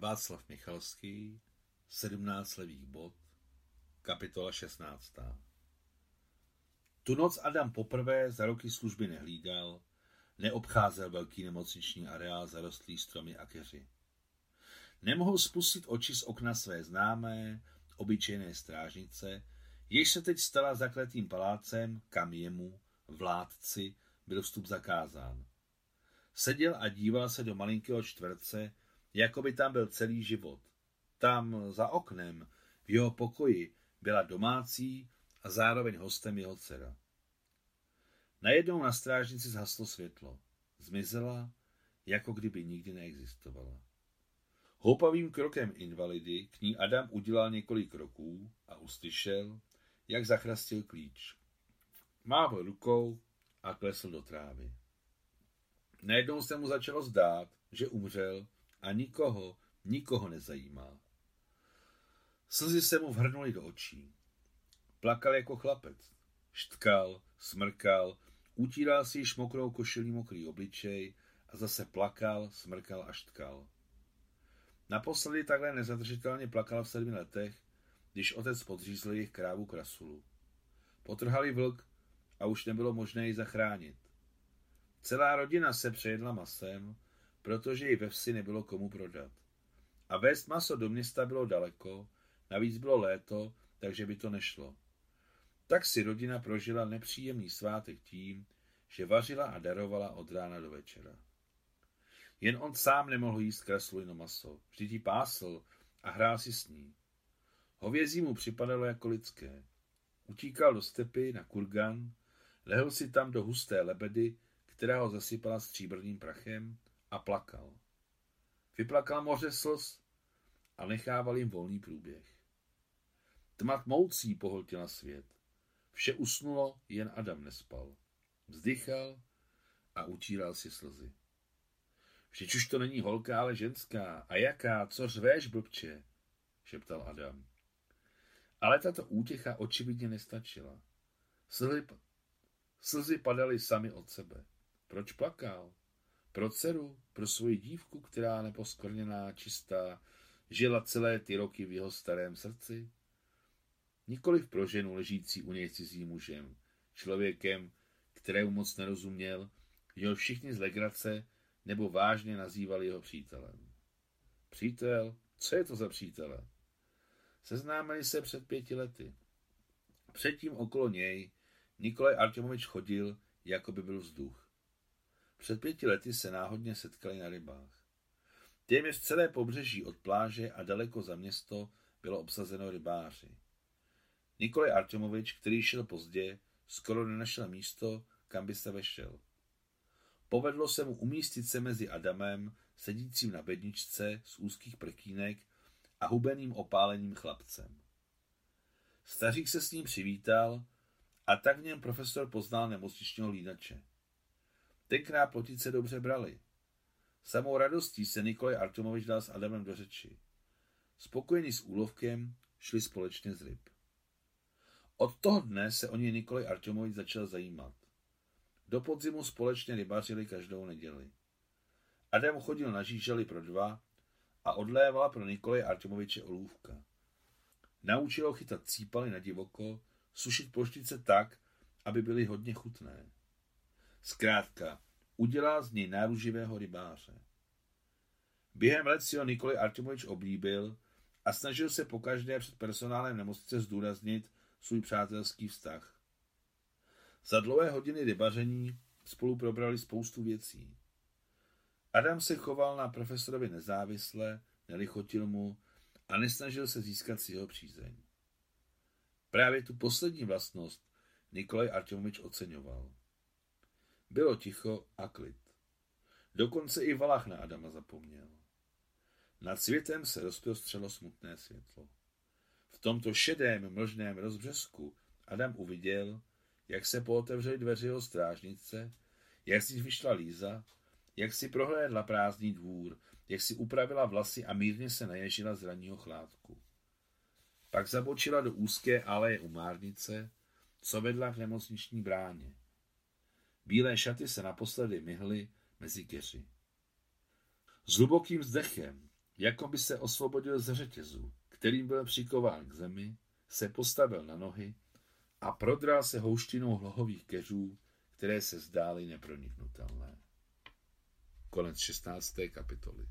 Václav Michalský, 17 levých bod, kapitola 16. Tu noc Adam poprvé za roky služby nehlídal, neobcházel velký nemocniční areál zarostlý stromy a keři. Nemohl spustit oči z okna své známé, obyčejné strážnice, jež se teď stala zakletým palácem, kam jemu, vládci, byl vstup zakázán. Seděl a díval se do malinkého čtverce, jako by tam byl celý život. Tam za oknem, v jeho pokoji, byla domácí a zároveň hostem jeho dcera. Najednou na strážnici zhaslo světlo. Zmizela, jako kdyby nikdy neexistovala. Houpavým krokem invalidy k ní Adam udělal několik kroků a uslyšel, jak zachrastil klíč. Mávl rukou a klesl do trávy. Najednou se mu začalo zdát, že umřel a nikoho, nikoho nezajímá. Slzy se mu vhrnuly do očí. Plakal jako chlapec. Štkal, smrkal, utíral si již mokrou košilí mokrý obličej a zase plakal, smrkal a štkal. Naposledy takhle nezadržitelně plakal v sedmi letech, když otec podřízl jejich krávu krasulu. Potrhali vlk a už nebylo možné ji zachránit. Celá rodina se přejedla masem, protože ji ve vsi nebylo komu prodat. A vést maso do města bylo daleko, navíc bylo léto, takže by to nešlo. Tak si rodina prožila nepříjemný svátek tím, že vařila a darovala od rána do večera. Jen on sám nemohl jíst kreslujno maso, vždyť ji pásl a hrál si s ní. Hovězí mu připadalo jako lidské. Utíkal do stepy na kurgan, lehl si tam do husté lebedy, která ho zasypala stříbrným prachem a plakal. Vyplakal moře slz a nechával jim volný průběh. Tma tmoucí pohltila svět. Vše usnulo, jen Adam nespal. Vzdychal a utíral si slzy. Vždyť už to není holka, ale ženská. A jaká? Co řveš, blbče? šeptal Adam. Ale tato útěcha očividně nestačila. Slzy, slzy padaly sami od sebe. Proč plakal? Pro dceru, pro svoji dívku, která neposkvrněná, čistá, žila celé ty roky v jeho starém srdci? Nikoliv pro ženu ležící u něj cizím mužem, člověkem, kterému moc nerozuměl, jeho všichni z legrace nebo vážně nazývali jeho přítelem. Přítel? Co je to za přítele? Seznámili se před pěti lety. Předtím okolo něj Nikolaj Artemovič chodil, jako by byl vzduch. Před pěti lety se náhodně setkali na rybách. Téměř celé pobřeží od pláže a daleko za město bylo obsazeno rybáři. Nikolaj Artemovič, který šel pozdě, skoro nenašel místo, kam by se vešel. Povedlo se mu umístit se mezi Adamem, sedícím na bedničce z úzkých prkínek a hubeným opáleným chlapcem. Stařík se s ním přivítal a tak v něm profesor poznal nemocničního lídače. Tenkrát plotice dobře brali. Samou radostí se Nikolaj Artomovič dal s Adamem do řeči. Spokojený s úlovkem, šli společně z ryb. Od toho dne se o něj Nikolaj Artomovič začal zajímat. Do podzimu společně rybařili každou neděli. Adam chodil na žíželi pro dva a odlévala pro Nikolaj Artemoviče olůvka. Naučil ho chytat cípaly na divoko, sušit ploštice tak, aby byly hodně chutné. Zkrátka, udělal z něj náruživého rybáře. Během let si ho Nikolaj Artemovič oblíbil a snažil se pokaždé před personálem nemocnice zdůraznit svůj přátelský vztah. Za dlouhé hodiny rybaření spolu probrali spoustu věcí. Adam se choval na profesorovi nezávisle, nelichotil mu a nesnažil se získat si jeho přízeň. Právě tu poslední vlastnost Nikolaj Artemovič oceňoval. Bylo ticho a klid. Dokonce i Valach na Adama zapomněl. Nad světem se rozprostřelo smutné světlo. V tomto šedém mlžném rozbřesku Adam uviděl, jak se pootevřely dveře jeho strážnice, jak si vyšla Líza, jak si prohlédla prázdný dvůr, jak si upravila vlasy a mírně se naježila z ranního chládku. Pak zabočila do úzké aleje u márnice, co vedla k nemocniční bráně. Bílé šaty se naposledy myhly mezi keři. S hlubokým zdechem, jako by se osvobodil ze řetězu, kterým byl přikován k zemi, se postavil na nohy a prodral se houštinou hlohových keřů, které se zdály neproniknutelné. Konec 16. kapitoly.